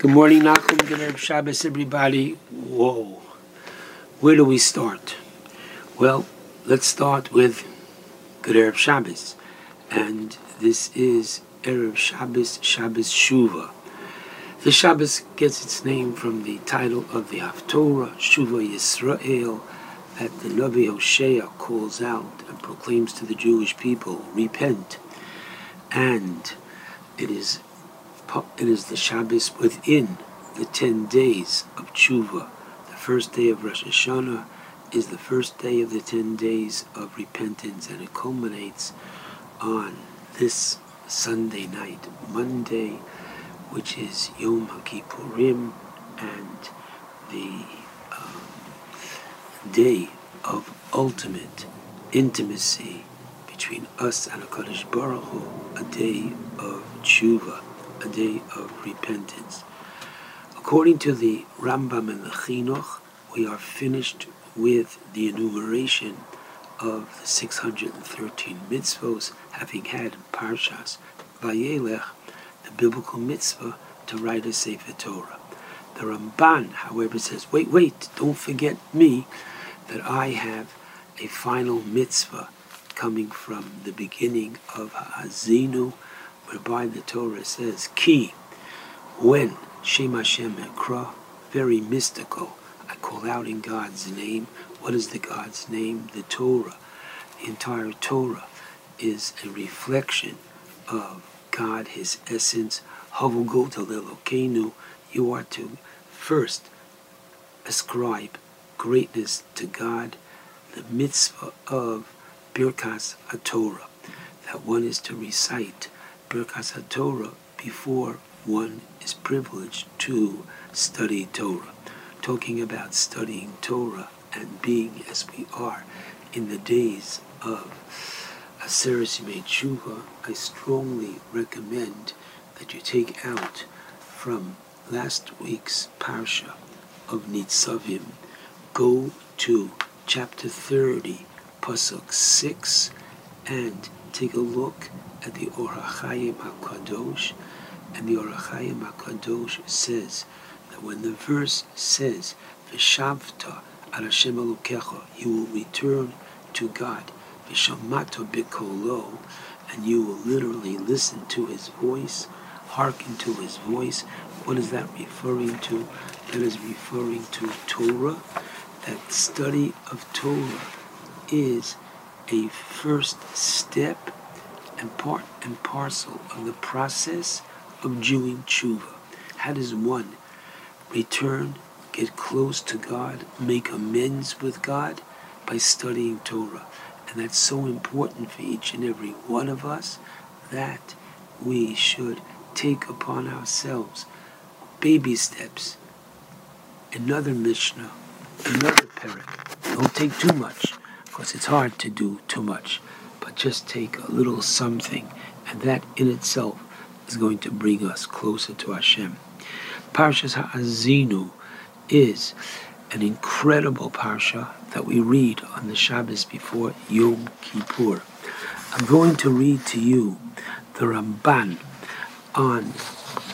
Good morning, Nachum. Good Erev Shabbos, everybody. Whoa. Where do we start? Well, let's start with Good Erev Shabbos. And this is Erev Shabbos, Shabbos Shuva. The Shabbos gets its name from the title of the Haftorah, Shuva Yisrael, that the Navi Hosea calls out and proclaims to the Jewish people, repent. And it is it is the Shabbos within the ten days of Tshuva. The first day of Rosh Hashanah is the first day of the ten days of repentance, and it culminates on this Sunday night, Monday, which is Yom HaKippurim, and the um, day of ultimate intimacy between us and HaKadosh Baruch Hu, a day of tshuva a day of repentance. According to the Rambam and the Chinuch, we are finished with the enumeration of the 613 mitzvos, having had Parshas Vayelech, the biblical mitzvah to write a Sefer Torah. The Ramban, however, says, wait, wait, don't forget me, that I have a final mitzvah coming from the beginning of Ha'azinu, whereby the Torah says, Ki, when Shem Hashem Ekra, very mystical, I call out in God's name. What is the God's name? The Torah. The entire Torah is a reflection of God, His essence. Havugota lelokenu. You are to first ascribe greatness to God, the mitzvah of Birkas HaTorah, that one is to recite Birkas HaTorah before one is privileged to study Torah. Talking about studying Torah and being as we are in the days of Aseret Yemei Tshuva, I strongly recommend that you take out from last week's Parsha of Nitzavim, go to chapter 30, Pasuk 6, and take a look at the Or HaChaim HaKadosh, and the Or HaChaim HaKadosh says that when the verse says, V'shavta al Hashem Elokecha, you will return to God, V'shamato bikolo, and you will literally listen to His voice, hearken to His voice. What is that referring to? That is referring to Torah. That study of Torah is a first step and part and parcel of the process of doing tshuva. How does one return, get close to God, make amends with God by studying Torah? And that's so important for each and every one of us that we should take upon ourselves baby steps. Another Mishnah, another Perek. Don't take too much, because it's hard to do too much just take a little something, and that in itself is going to bring us closer to Hashem. Parshas Ha'azinu is an incredible parsha that we read on the Shabbos before Yom Kippur. I'm going to read to you the Ramban on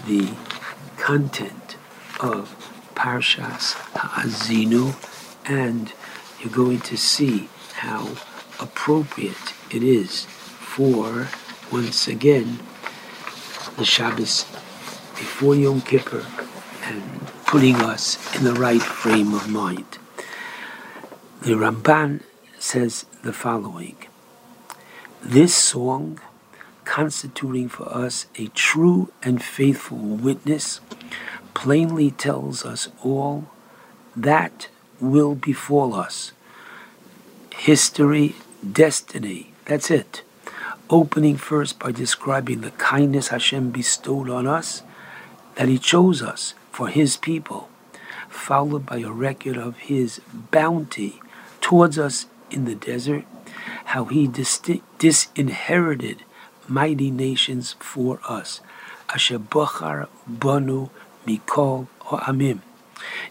the content of Parshas Ha'azinu, and you're going to see how appropriate it is for, once again, the Shabbos before Yom Kippur and putting us in the right frame of mind. The Ramban says the following This song, constituting for us a true and faithful witness, plainly tells us all that will befall us history, destiny, that's it. Opening first by describing the kindness Hashem bestowed on us, that He chose us for His people, followed by a record of His bounty towards us in the desert, how He disinherited mighty nations for us. Asher Bachar Banu Mikol Ha'amim.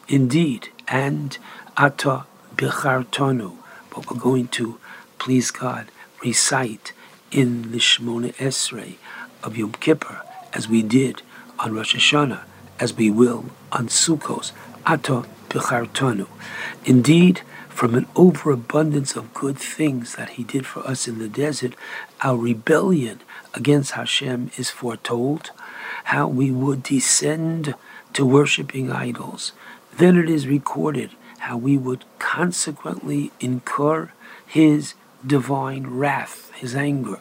Indeed, and Ata Bichartonu, but we're going to please God recite in the Shemona Esrei of Yom Kippur, as we did on Rosh Hashanah, as we will on Sukkos, Ata Pichartanu. Indeed, from an overabundance of good things that he did for us in the desert, our rebellion against Hashem is foretold, how we would descend to worshiping idols. Then it is recorded how we would consequently incur his divine wrath, his anger,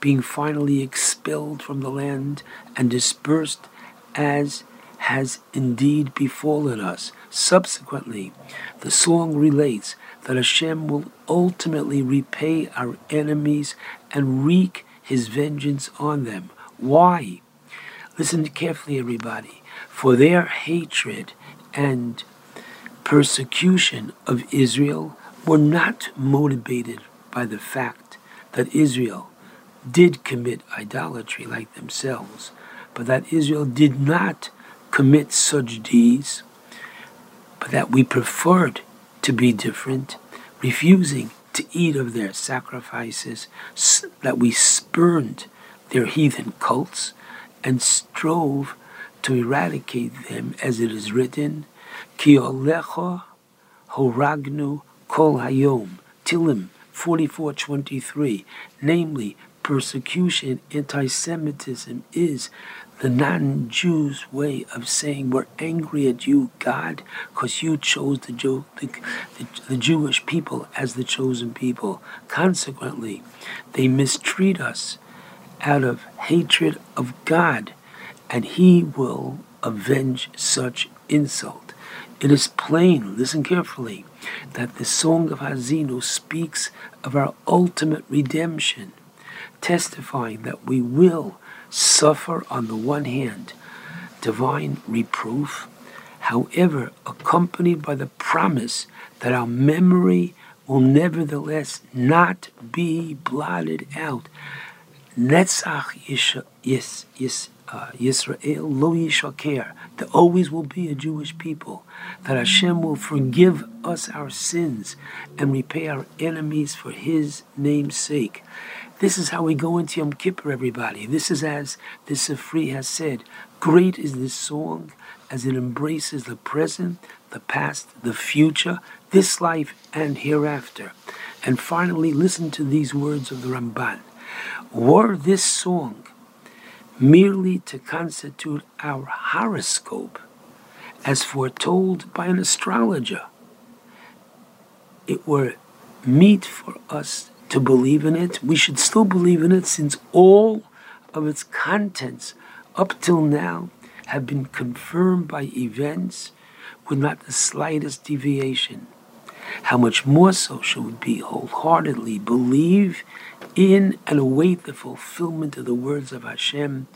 being finally expelled from the land and dispersed as has indeed befallen us. Subsequently, the song relates that Hashem will ultimately repay our enemies and wreak his vengeance on them. Why? Listen carefully, everybody. For their hatred and persecution of Israel were not motivated by the fact that Israel did commit idolatry like themselves, but that Israel did not commit such deeds, but that we preferred to be different, refusing to eat of their sacrifices, that we spurned their heathen cults and strove to eradicate them, as it is written, Ki olecha horagnu kol hayom, Tilim 44:23, namely persecution, anti-Semitism is the non-Jews' way of saying we're angry at you, God, because you chose the, Jew, the, the, the Jewish people as the chosen people. Consequently, they mistreat us out of hatred of God, and He will avenge such insult. It is plain, listen carefully, that the Song of Ha'azinu speaks of our ultimate redemption, testifying that we will suffer on the one hand divine reproof, however, accompanied by the promise that our memory will nevertheless not be blotted out. Netzach yes, yes, uh, Yisrael lo yishaker. There always will be a Jewish people. That Hashem will forgive us our sins and repay our enemies for His name's sake. This is how we go into Yom Kippur, everybody. This is as the Sifri has said. Great is this song as it embraces the present, the past, the future, this life, and hereafter. And finally, listen to these words of the Ramban. Were this song merely to constitute our horoscope, as foretold by an astrologer. It were meet for us to believe in it. We should still believe in it since all of its contents up till now have been confirmed by events with not the slightest deviation. How much more so should we wholeheartedly believe in and await the fulfillment of the words of Hashem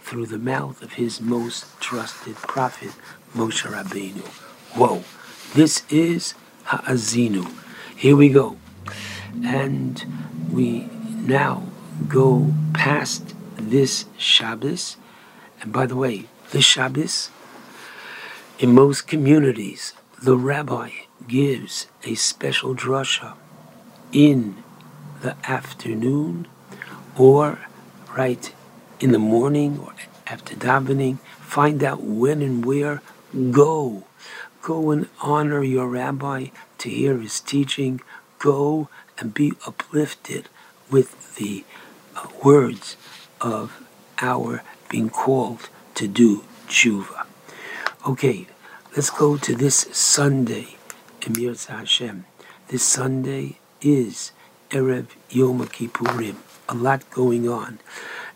through the mouth of his most trusted prophet, Moshe Rabbeinu. Whoa, this is Ha'azinu. Here we go. And we now go past this Shabbos. And by the way, this Shabbos, in most communities, the rabbi gives a special drasha in the afternoon or right in the morning or after davening. Find out when and where. Go. Go and honor your rabbi to hear his teaching. Go and be uplifted with the uh, words of our being called to do tshuva. Okay, let's go to this Sunday, Emir Hashem. This Sunday is Erev Yom Kippurim. A lot going on.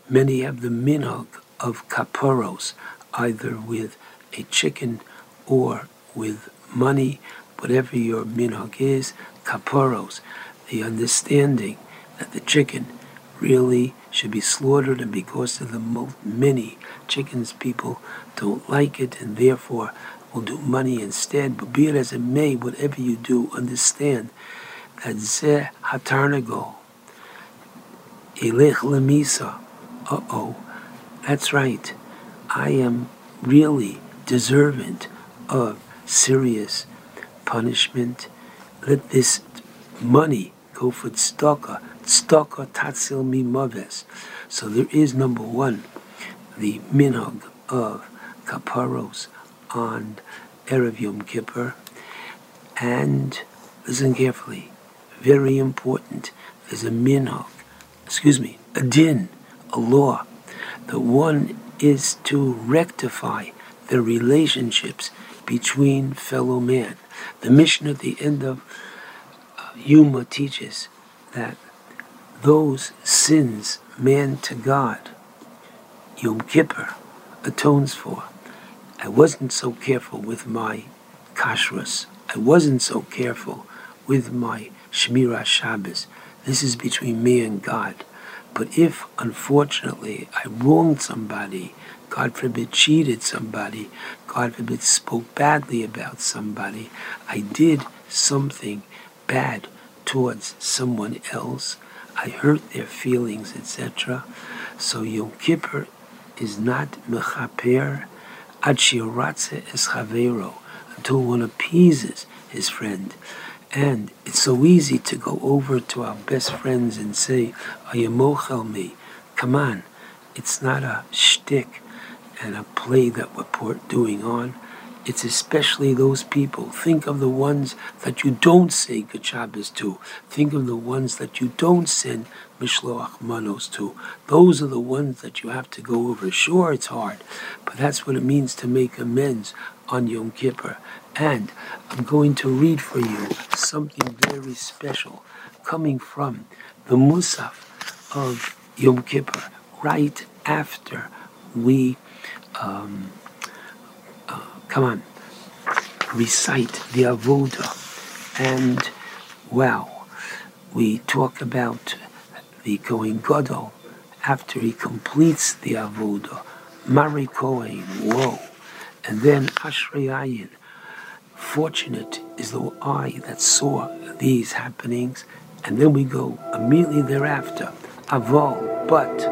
Many have the minhag of kaporos, either with a chicken or with money, whatever your minhag is, kaporos. The understanding that the chicken really should be slaughtered, and because of the many chickens, people don't like it, and therefore will do money instead. But be it as it may, whatever you do, understand that Zeh Hatarnago, Elech Lemisa, uh oh, that's right, I am really deserving of serious punishment. Let this money go for tzedakah, tzedakah tatzil mi maves. So there is number one, the minhag of kaparos on Erev Yom Kippur. And listen carefully, very important, there's a minhag, excuse me, a din, a law, The one is to rectify the relationships between fellow man. The Mishnah at the end of uh, Yuma teaches that those sins man to God, Yom Kippur, atones for. I wasn't so careful with my kashrus. I wasn't so careful with my Shmirah Shabbos. This is between me and God. But if, unfortunately, I wronged somebody, God forbid cheated somebody, God forbid spoke badly about somebody, I did something bad towards someone else, I hurt their feelings, etc. So Yom Kippur is not mechaper ad es chavero until one appeases his friend. And it's so easy to go over to our best friends and say, Are you mochel me. Come on. It's not a shtick and a play that we're doing on. It's especially those people. Think of the ones that you don't say Good Shabbos to. Think of the ones that you don't send Mishloach Manos to. Those are the ones that you have to go over. Sure, it's hard, but that's what it means to make amends on Yom Kippur. And I'm going to read for you something very special coming from the Musaf of Yom Kippur, right after we, um, uh, come on, recite the Avoda. And, wow, we talk about the Kohen Gadol after he completes the Avoda. Mari Kohen, whoa. And then Ashrei Ayin, Fortunate is the eye that saw these happenings, and then we go immediately thereafter. Aval, but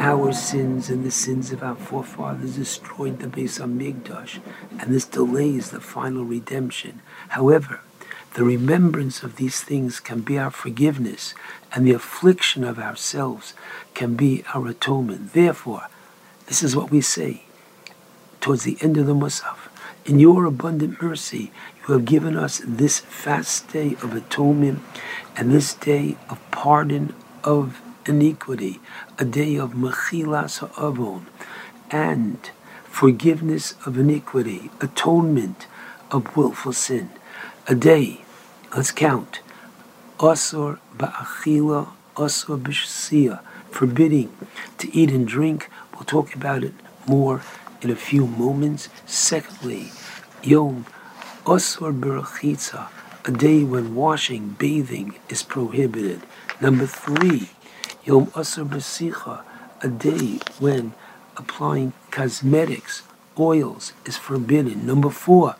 our sins and the sins of our forefathers destroyed the Beis Hamikdash, and this delays the final redemption. However, the remembrance of these things can be our forgiveness, and the affliction of ourselves can be our atonement. Therefore, this is what we say towards the end of the Musaf. In your abundant mercy, you have given us this fast day of atonement and this day of pardon of iniquity, a day of mechilas ha'avon, and forgiveness of iniquity, atonement of willful sin. A day, let's count, asur ba'achila, asur b'shasiya, forbidding to eat and drink. We'll talk about it more in a few moments. Secondly, Yom Osor Berachitza, a day when washing, bathing is prohibited. Number three, Yom Osor Besicha, a day when applying cosmetics, oils is forbidden. Number four,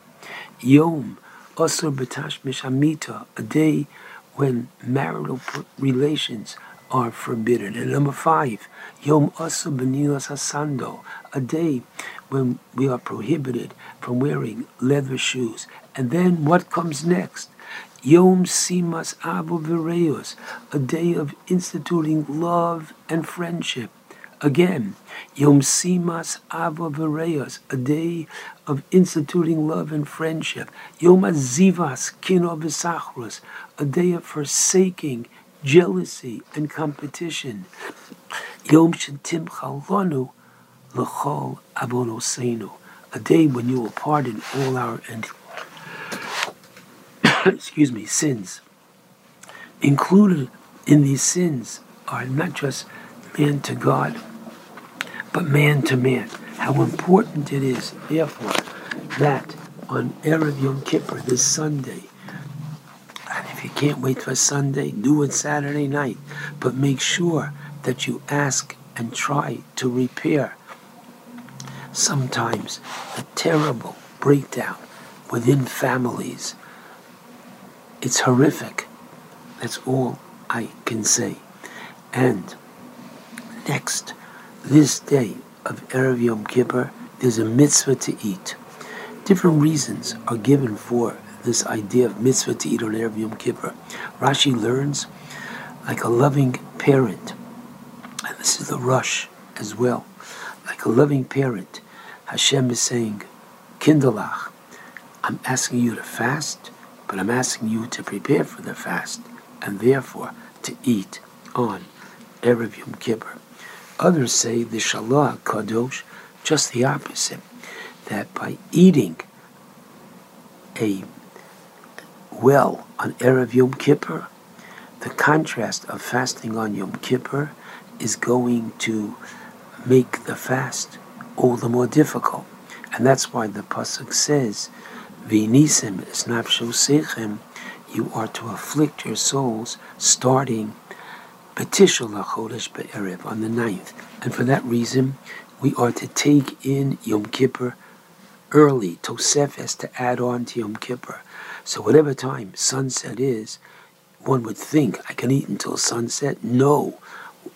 Yom Osor Betash Mishamita, a day when marital relations are forbidden. And number five, Yom Osor Benilas Hasando, a day when we are prohibited from wearing leather shoes. And then what comes next? Yom Simas Abu Vireos, a day of instituting love and friendship. Again, Yom Simas Abu Vireos, a day of instituting love and friendship. Yom Azivas Kino Visachros, a day of forsaking jealousy and competition. Yom Shentim Chalonu, L'chol Abonoseinu, a day when you will pardon all our and excuse me sins. Included in these sins are not just man to God, but man to man. How important it is, therefore, that on Erev Yom Kippur, this Sunday, can't wait for Sunday, do it Saturday night, but make sure that you ask and try to repair sometimes a terrible breakdown within families. It's horrific. That's all I can say. And next, this day of Erev Yom Kippur, there's a mitzvah to eat. Different reasons are given for this idea of mitzvah to eat on Erev Yom Kippur. Rashi learns like a loving parent, and this is the rush as well like a loving parent, Hashem is saying, Kindalach, I'm asking you to fast, but I'm asking you to prepare for the fast, and therefore to eat on Erev Yom Kippur. Others say the Shalah Kadosh, just the opposite, that by eating a well on Erev Yom Kippur, the contrast of fasting on Yom Kippur is going to make the fast all the more difficult. And that's why the Pasuk says, V'nisim esnafsho sechem, you are to afflict your souls starting Betishul HaChodesh Be'erev on the ninth. And for that reason, we are to take in Yom Kippur early, Tosefes, to add on to Yom Kippur. So whatever time sunset is, one would think I can eat until sunset. No,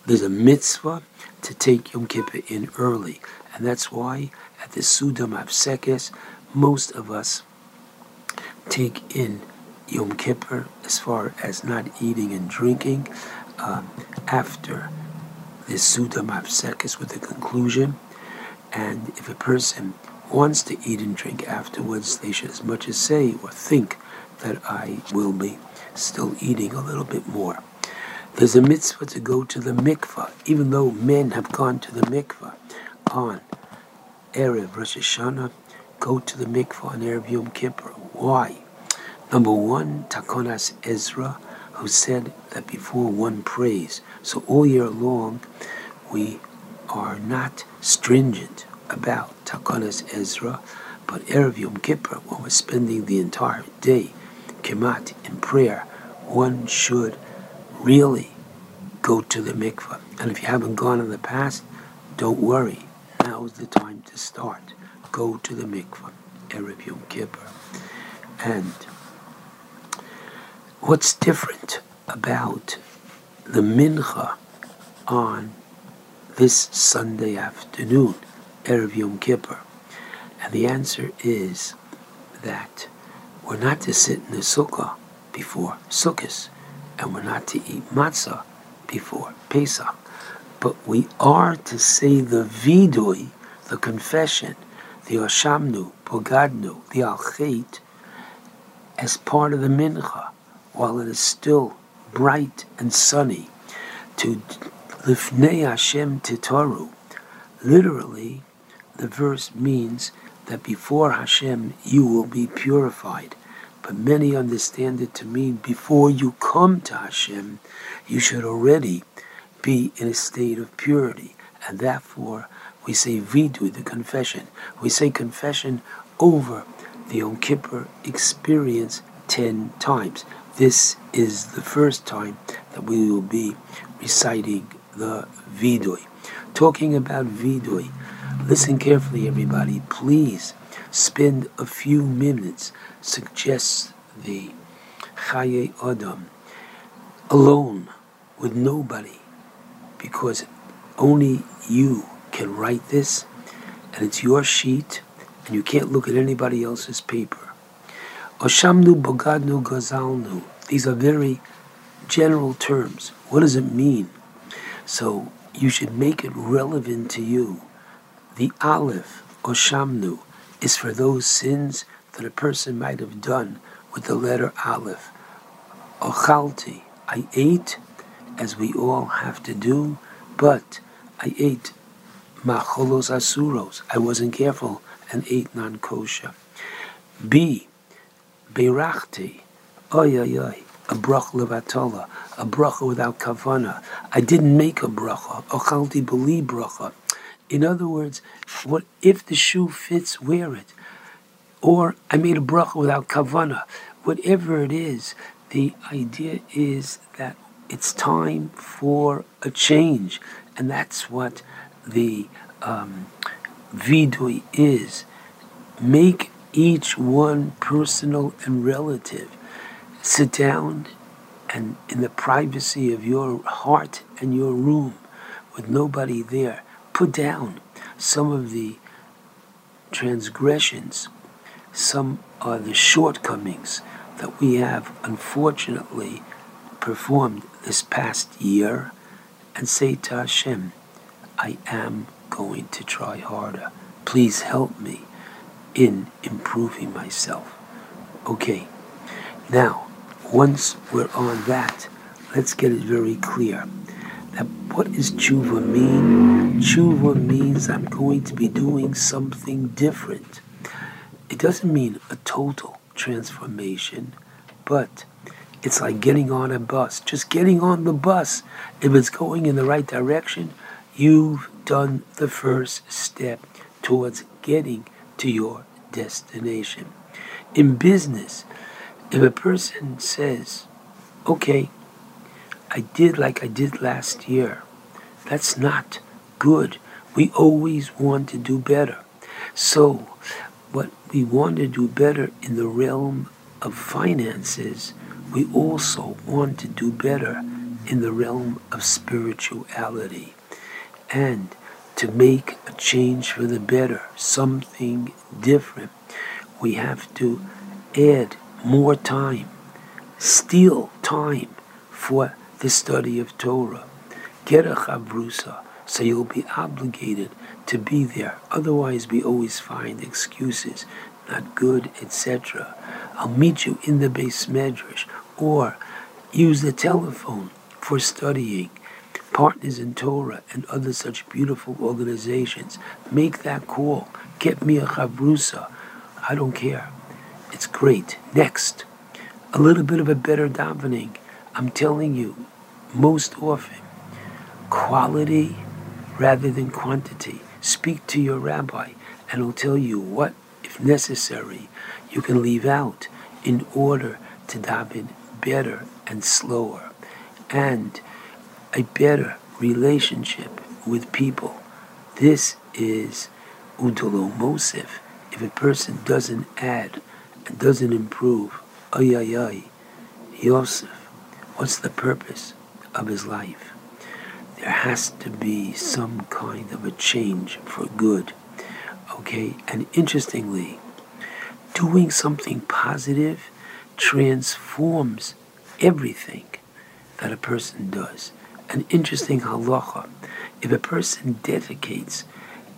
there's a mitzvah to take Yom Kippur in early. And that's why at the Seudah Mafsekes, most of us take in Yom Kippur as far as not eating and drinking uh, after the Seudah Mafsekes with the conclusion. And if a person wants to eat and drink afterwards, they should as much as say or think that I will be still eating a little bit more. There's a mitzvah to go to the mikvah, even though men have gone to the mikvah on Erev Rosh Hashanah, go to the mikvah on Erev Yom Kippur. Why? Number one, Takonas Ezra, who said that before one prays, so all year long we are not stringent about Takonas Ezra, but Erev Yom Kippur, when we're spending the entire day Kemat in prayer, one should really go to the mikvah. And if you haven't gone in the past, don't worry. Now is the time to start. Go to the mikvah, Erev Yom Kippur. And what's different about the mincha on this Sunday afternoon, Erev Yom Kippur? And the answer is that we're not to sit in the sukkah before Sukkot, and we're not to eat matzah before Pesach. But we are to say the vidui, the confession, the oshamnu, bogadnu, the alchet, as part of the mincha, while it is still bright and sunny, to lifnei Hashem titaru. Literally, the verse means that before Hashem you will be purified. But many understand it to mean before you come to Hashem, you should already be in a state of purity. And therefore, we say vidu, the confession. We say confession over the Yom Kippur experience ten times. This is the first time that we will be reciting the vidui. Talking about vidui, Listen carefully, everybody. Please spend a few minutes, suggests the Chaye Adam, alone with nobody, because only you can write this, and it's your sheet, and you can't look at anybody else's paper. Oshamnu Bogadnu Gazalnu. These are very general terms. What does it mean? So you should make it relevant to you. The Aleph, Oshamnu, is for those sins that a person might have done with the letter Aleph. Ochalti, I ate, as we all have to do, but I ate macholos asuros. I wasn't careful and ate non-kosher. B, berachti, oy oy oy, a brach levatola, a bracha without kavana. I didn't make a bracha. Ochalti beli bracha. In other words, what if the shoe fits, wear it. Or I made a bracha without kavana. Whatever it is, the idea is that it's time for a change, and that's what the um, vidui is. Make each one personal and relative. Sit down and in the privacy of your heart and your room with nobody there put down some of the transgressions, some of the shortcomings that we have unfortunately performed this past year and say to Hashem, I am going to try harder. Please help me in improving myself. Okay, now, once we're on that, let's get it very clear. What does tshuva mean? Tshuva means I'm going to be doing something different. It doesn't mean a total transformation, but it's like getting on a bus. Just getting on the bus. If it's going in the right direction, you've done the first step towards getting to your destination. In business, if a person says, okay, I did like I did last year, that's not good. We always want to do better. So, what we want to do better in the realm of finances, we also want to do better in the realm of spirituality. And to make a change for the better, something different, we have to add more time, steal time for the study of Torah. Get a chavrusa, so you'll be obligated to be there. Otherwise, we always find excuses, not good, etc. I'll meet you in the beis medrash, or use the telephone for studying. Partners in Torah and other such beautiful organizations. Make that call. Get me a chavrusa. I don't care. It's great. Next, a little bit of a better davening. I'm telling you, most often, quality rather than quantity. Speak to your rabbi, and he'll tell you what, if necessary, you can leave out in order to daven better and slower, and a better relationship with people. This is udolo mosif. If a person doesn't add and doesn't improve, ay ay ay, Yosef, what's the purpose of his life? There has to be some kind of a change for good. Okay? And interestingly, doing something positive transforms everything that a person does. An interesting halacha. If a person dedicates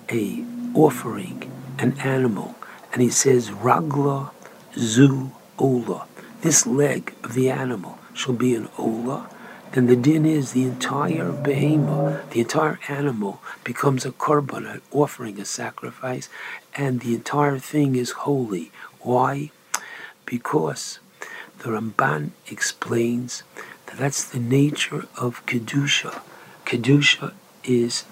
a offering, an animal, and he says, Ragla zu ola. This leg of the animal shall be an ola. Then the din is the entire behemoth, the entire animal becomes a korban, an offering, a sacrifice, and the entire thing is holy. Why? Because the Ramban explains that that's the nature of kedusha. Kedusha is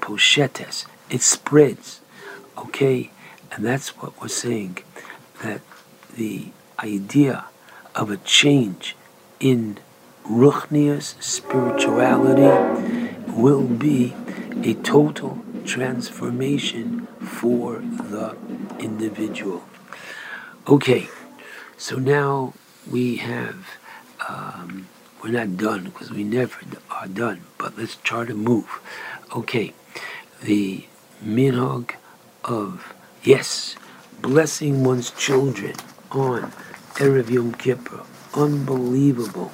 poshetes; it spreads. Okay, and that's what we're saying that the idea of a change in Ruchniyus spirituality will be a total transformation for the individual. Okay, so now we have, um, we're not done because we never are done, but let's try to move. Okay, the minhag of, yes, blessing one's children on Erev Yom Kippur. Unbelievable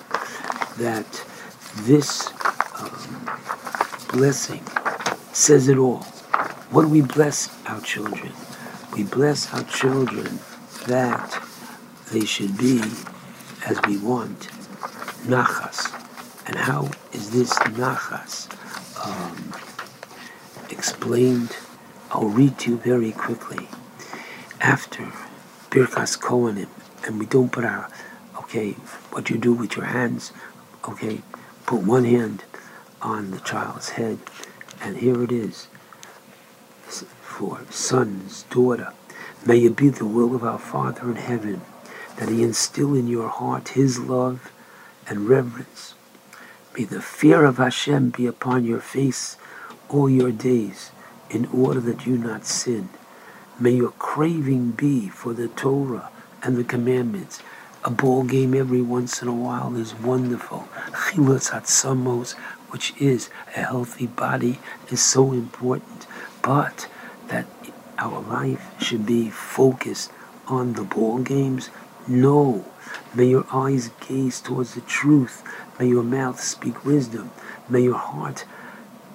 that this um, blessing says it all. What do we bless our children? We bless our children that they should be as we want, nachas. And how is this nachas um, explained? I'll read to you very quickly. After Birkas Kohanim, and we don't put our, okay, what you do with your hands, okay, put one hand on the child's head, and here it is for sons, daughter. May it be the will of our Father in heaven that He instill in your heart His love and reverence. May the fear of Hashem be upon your face all your days, in order that you not sin. May your craving be for the Torah and the commandments. A ball game every once in a while is wonderful. Chilutz Hatzamos, which is a healthy body, is so important. But that our life should be focused on the ball games? No. May your eyes gaze towards the truth. May your mouth speak wisdom. May your heart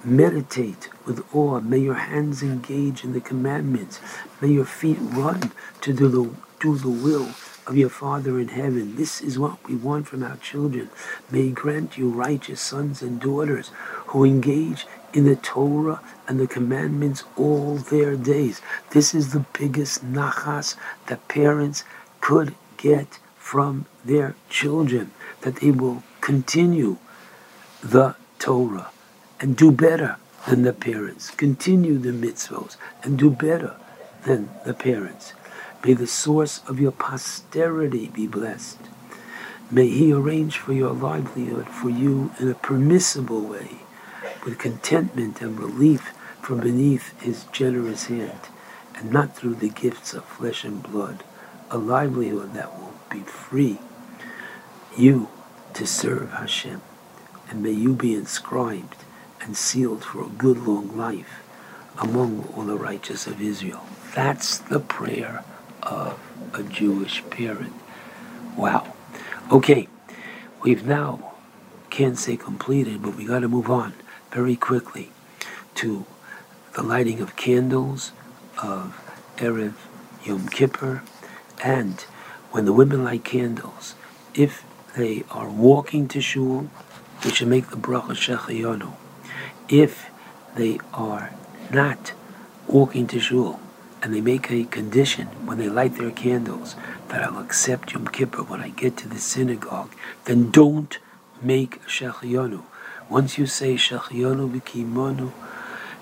meditate with awe. May your hands engage in the commandments. May your feet run to do the, do the will of your Father in heaven. This is what we want from our children. May grant you righteous sons and daughters who engage in the Torah and the commandments all their days. This is the biggest nachas that parents could get from their children, that they will continue the Torah and do better than the parents, continue the mitzvos and do better than the parents. May the source of your posterity be blessed. May he arrange for your livelihood for you in a permissible way, with contentment and relief from beneath his generous hand, and not through the gifts of flesh and blood, a livelihood that will be free you to serve Hashem, and may you be inscribed and sealed for a good long life among all the righteous of Israel. That's the prayer of a Jewish parent. Wow. Okay, we've now, can't say completed, but we got to move on very quickly to the lighting of candles of Erev Yom Kippur, and when the women light candles, if they are walking to shul, they should make the bracha shechayonu. If they are not walking to shul, and they make a condition when they light their candles that I'll accept Yom Kippur when I get to the synagogue, then don't make Shechiyonu. Once you say Shechiyonu v'kimonu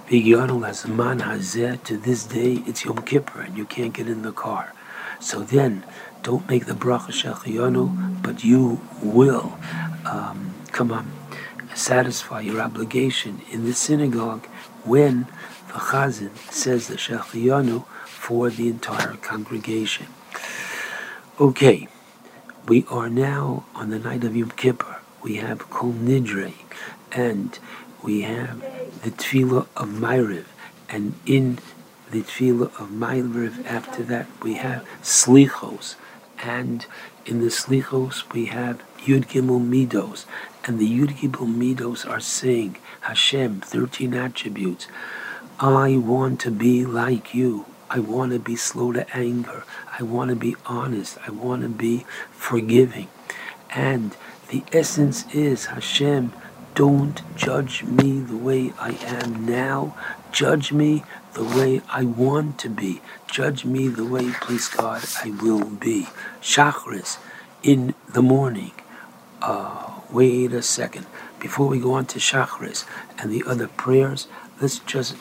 v'gyanu lazman hazeh, to this day it's Yom Kippur and you can't get in the car. So then, don't make the bracha Shechiyonu, but you will, um, come on, satisfy your obligation in the synagogue when the Chazan says the Shechiyonu for the entire congregation. Okay, we are now on the night of Yom Kippur. We have Kol Nidre, and we have the Tefillah of Ma'ariv, and in the Tefillah of Ma'ariv after that we have Slichos, and in the Slichos we have Yud Gimel Midos, and the Yud Gimel Midos are saying Hashem, 13 attributes. I want to be like you. I want to be slow to anger. I want to be honest. I want to be forgiving. And the essence is Hashem, don't judge me the way I am now. Judge me the way I want to be. Judge me the way, please God, I will be. Shacharis in the morning. Uh, wait a second. Before we go on to shacharis and the other prayers, let's just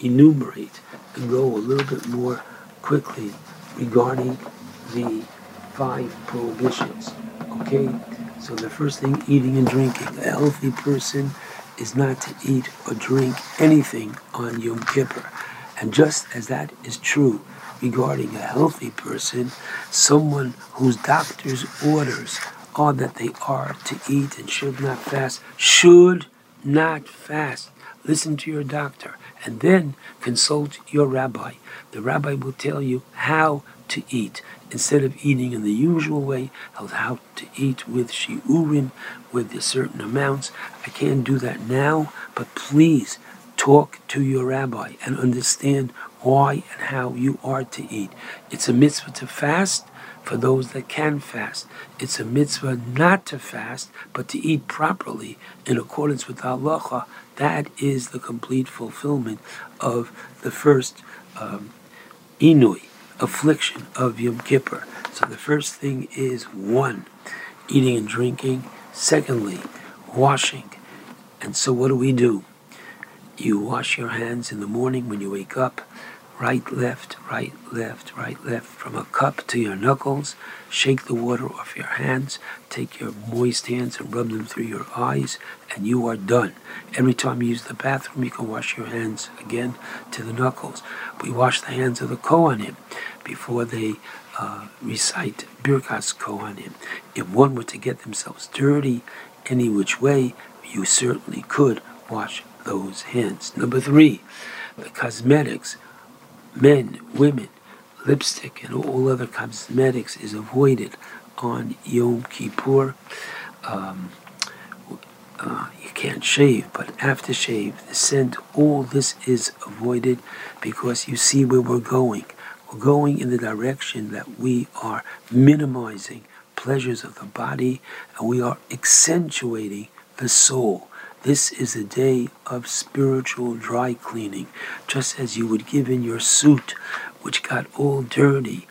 enumerate go a little bit more quickly regarding the five prohibitions. Okay? So the first thing, eating and drinking. A healthy person is not to eat or drink anything on Yom Kippur. And just as that is true regarding a healthy person, someone whose doctor's orders are that they are to eat and should not fast, should not fast. Listen to your doctor and then consult your rabbi. The rabbi will tell you how to eat. Instead of eating in the usual way, how to eat with shiurim, with the certain amounts. I can't do that now, but please talk to your rabbi and understand why and how you are to eat. It's a mitzvah to fast for those that can fast. It's a mitzvah not to fast, but to eat properly in accordance with halacha that is the complete fulfillment of the first um, inui, affliction of Yom Kippur. So the first thing is one, eating and drinking. Secondly, washing. And so what do we do? You wash your hands in the morning when you wake up right, left, right, left, right, left, from a cup to your knuckles. Shake the water off your hands. Take your moist hands and rub them through your eyes, and you are done. Every time you use the bathroom, you can wash your hands again to the knuckles. We wash the hands of the Kohanim before they uh, recite Birkas Kohanim. If one were to get themselves dirty any which way, you certainly could wash those hands. Number three, the cosmetics men, women, lipstick, and all other cosmetics is avoided on Yom Kippur. Um, uh, you can't shave, but aftershave, the scent, all this is avoided because you see where we're going. We're going in the direction that we are minimizing pleasures of the body and we are accentuating the soul. This is a day of spiritual dry cleaning, just as you would give in your suit, which got all dirty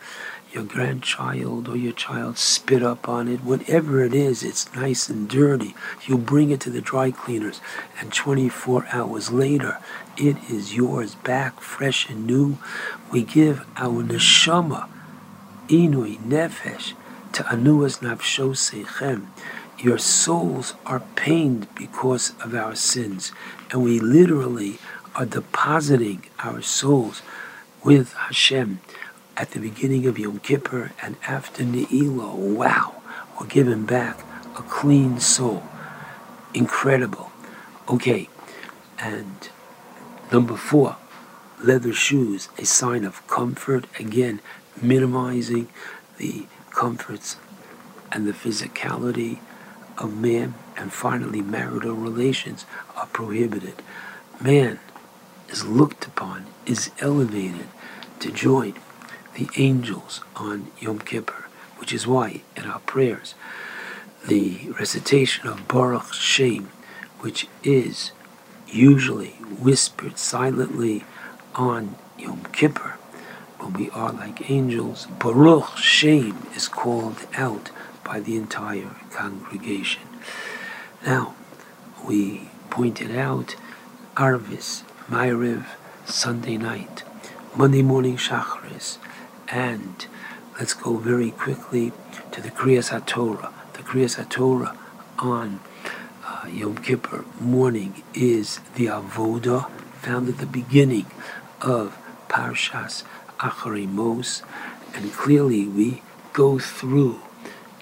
your grandchild or your child spit up on it, whatever it is, it's nice and dirty. You bring it to the dry cleaners, and 24 hours later, it is yours back, fresh and new. We give our neshama, inui nefesh, to anuas nafsho sechem. Your souls are pained because of our sins, and we literally are depositing our souls with Hashem at the beginning of Yom Kippur and after Ne'ilah. Wow, we're giving back a clean soul. Incredible. Okay, and number four, leather shoes, a sign of comfort. Again, minimizing the comforts and the physicality of man. And finally, marital relations are prohibited. Man is looked upon, is elevated to join the angels on Yom Kippur, which is why in our prayers, the recitation of Baruch Shem, which is usually whispered silently on Yom Kippur, when we are like angels, Baruch Shem is called out by the entire congregation. Now, we pointed out Arvis, Ma'ariv, Sunday night, Monday morning Shacharis, and let's go very quickly to the Kriyas HaTorah. The Kriyas HaTorah on uh, Yom Kippur morning is the Avoda found at the beginning of Parshas Acharei Mos, and clearly we go through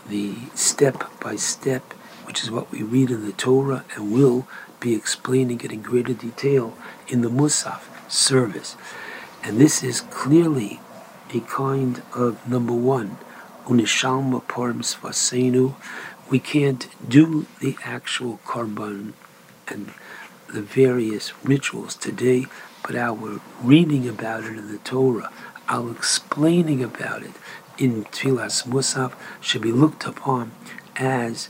the step by step, which is what we read in the Torah, and will be explaining it in greater detail in the Musaf service. And this is clearly a kind of number one, unishalma parim svasenu. We can't do the actual korban and the various rituals today, but our reading about it in the Torah, our explaining about it in Tfilas Musaf should be looked upon as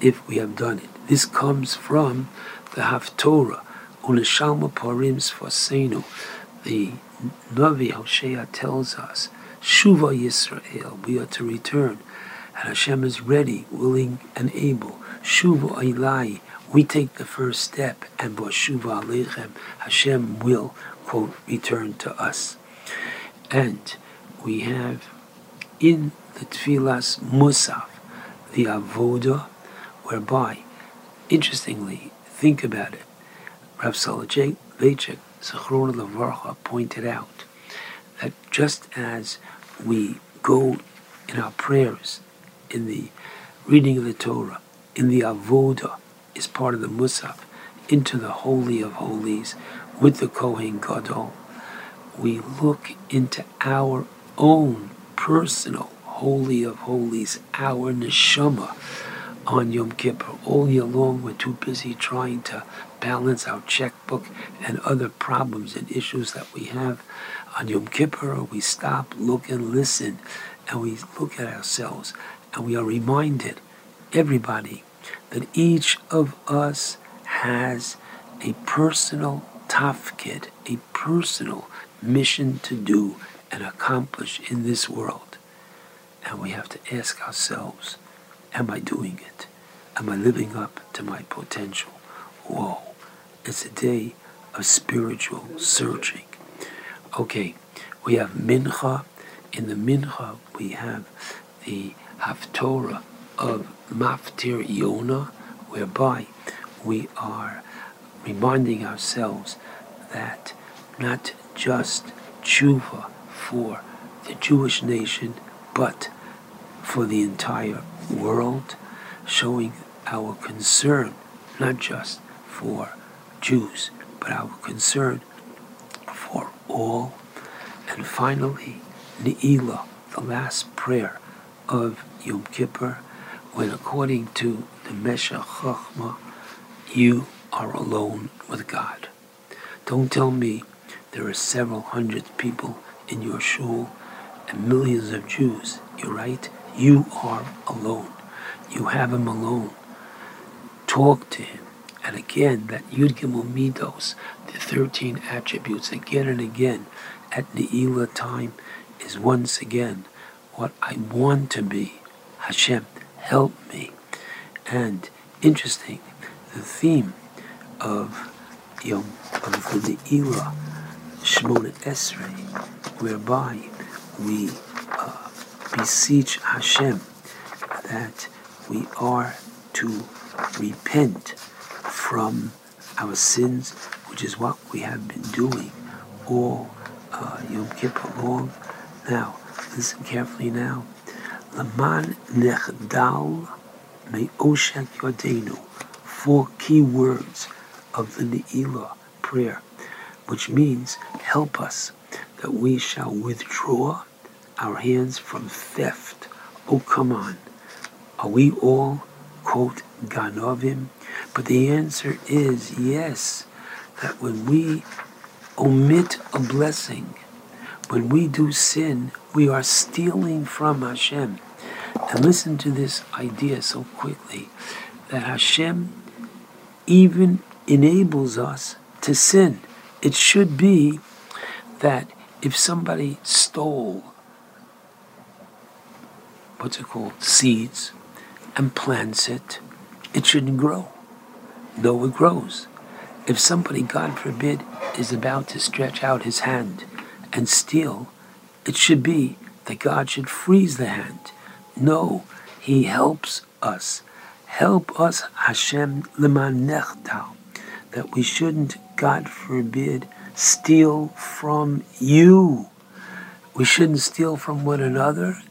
if we have done it. This comes from the Haftorah, Unishalma Parim Sfasenu, the Navi Hosea tells us, Shuva Yisrael, we are to return. And Hashem is ready, willing, and able. Shuva Ilai, we take the first step, and Shuva Aleichem, Hashem will, quote, return to us. And we have in the Tfilas Musaf, the Avoda, whereby, interestingly, think about it, Rav Soloveitchik Zechrona Levarcha pointed out that just as we go in our prayers, in the reading of the Torah, in the Avoda, is part of the Musaf, into the Holy of Holies with the Kohen Gadol, we look into our own personal Holy of Holies, our neshama on Yom Kippur. All year long, we're too busy trying to balance our checkbook and other problems and issues that we have. On Yom Kippur, we stop, look, and listen, and we look at ourselves, and we are reminded, everybody, that each of us has a personal tafkid, a personal mission to do and accomplish in this world. And we have to ask ourselves, am I doing it? Am I living up to my potential? Whoa. It's a day of spiritual searching. Okay, we have Mincha. In the Mincha, we have the Haftorah of Maftir Yona, whereby we are reminding ourselves that not just tshuva for the Jewish nation, but for the entire world, showing our concern not just for Jews, but our concern for all. And finally, Ne'ilah, the last prayer of Yom Kippur, when according to the Meshech Chochmah, you are alone with God. Don't tell me there are several hundred people in your shul and millions of Jews. You're right. You are alone. You have him alone. Talk to him. And again, that Yud Gimel Midos, the 13 attributes, again and again, at Ne'ilah time, is once again what I want to be. Hashem, help me. And interesting, the theme of Yom of the Ne'ilah, Shemona Esrei, whereby we uh, beseech Hashem that we are to repent from our sins, which is what we have been doing all uh, Yom Kippur long. Now, listen carefully now. Laman nechdal me'oshek yodenu. Four key words of the Ne'ilah prayer, which means help us that we shall withdraw our hands from theft. Oh, come on. Are we all, quote, Ganovim? But the answer is yes, that when we omit a blessing, when we do sin, we are stealing from Hashem. And listen to this idea so quickly that Hashem even enables us to sin. It should be that if somebody stole, what's it called, seeds, and plants it, it shouldn't grow. No, it grows. If somebody, God forbid, is about to stretch out his hand and steal, it should be that God should freeze the hand. No, he helps us. Help us, Hashem, lemanechtal, that we shouldn't, God forbid, steal from you. We shouldn't steal from one another,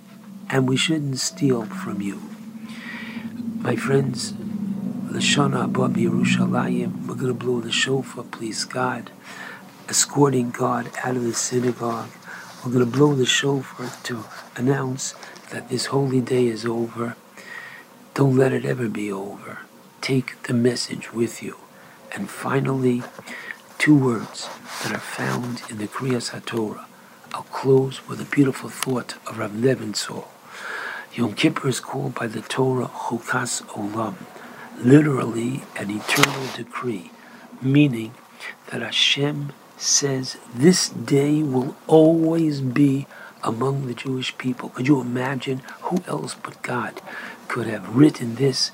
and we shouldn't steal from you. My friends, L'shana Haba'ah Yerushalayim, we're going to blow the shofar, please God, escorting God out of the synagogue. We're going to blow the shofar to announce that this holy day is over. Don't let it ever be over. Take the message with you. And finally, two words that are found in the Kriyas HaTorah. I'll close with a beautiful thought of Rav Nebenzahl. Yom Kippur is called by the Torah Chukas Olam, literally an eternal decree, meaning that Hashem says this day will always be among the Jewish people. Could you imagine who else but God could have written this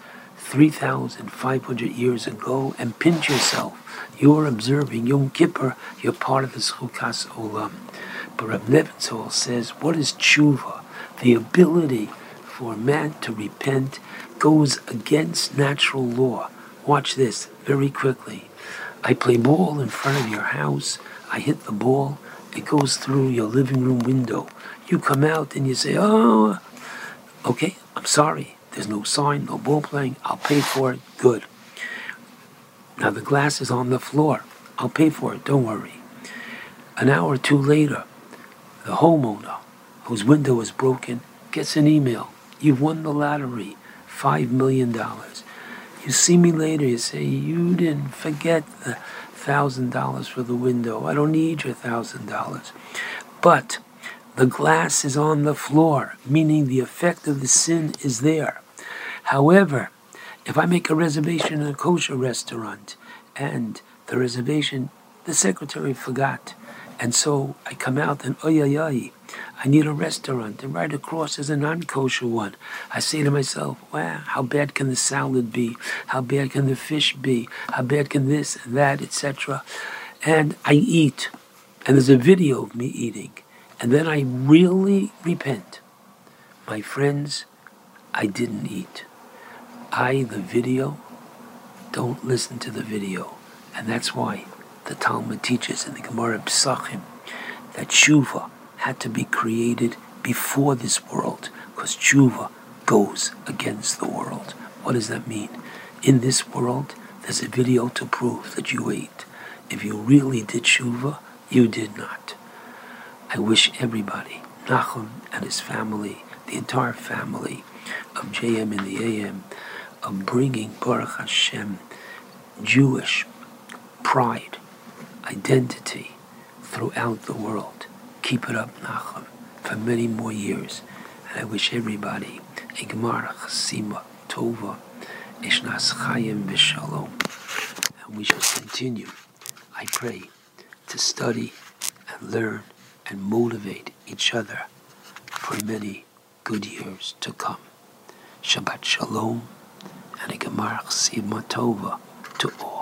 3,500 years ago and pinch yourself you're observing Yom Kippur, you're part of the Chukas Olam. But Reb Nebenzahl says, what is tshuva? The ability for man to repent goes against natural law. Watch this very quickly. I play ball in front of your house. I hit the ball. It goes through your living room window. You come out and you say, oh, okay, I'm sorry. There's no sign, no ball playing. I'll pay for it. Good. Now the glass is on the floor. I'll pay for it, don't worry. An hour or two later, the homeowner whose window is broken gets an email. You've won the lottery, $5 million. You see me later, you say, You didn't forget the $1,000 for the window. I don't need your $1,000. But the glass is on the floor, meaning the effect of the sin is there. However, if I make a reservation in a kosher restaurant and the reservation, the secretary forgot, and so I come out and oh yeah yeah, I need a restaurant, and right across is a non-kosher one. I say to myself, wow, how bad can the salad be? How bad can the fish be? How bad can this, that, etc. And I eat, and there's a video of me eating, and then I really repent. My friends, I didn't eat. I, the video, don't listen to the video. And that's why the Talmud teaches in the Gemara Psachim that tshuva had to be created before this world, because tshuva goes against the world. What does that mean? In this world, there's a video to prove that you ate. If you really did tshuva, you did not. I wish everybody, Nachum and his family, the entire family of JM in the AM, of bringing Baruch Hashem Jewish pride, identity throughout the world. Keep it up, Nachum, for many more years. And I wish everybody a G'mar Chasima Tova Ishnas Chayim V'Shalom. And we shall continue, I pray, to study and learn and motivate each other for many good years to come. Shabbat Shalom and G'mar Chasima Tova to all.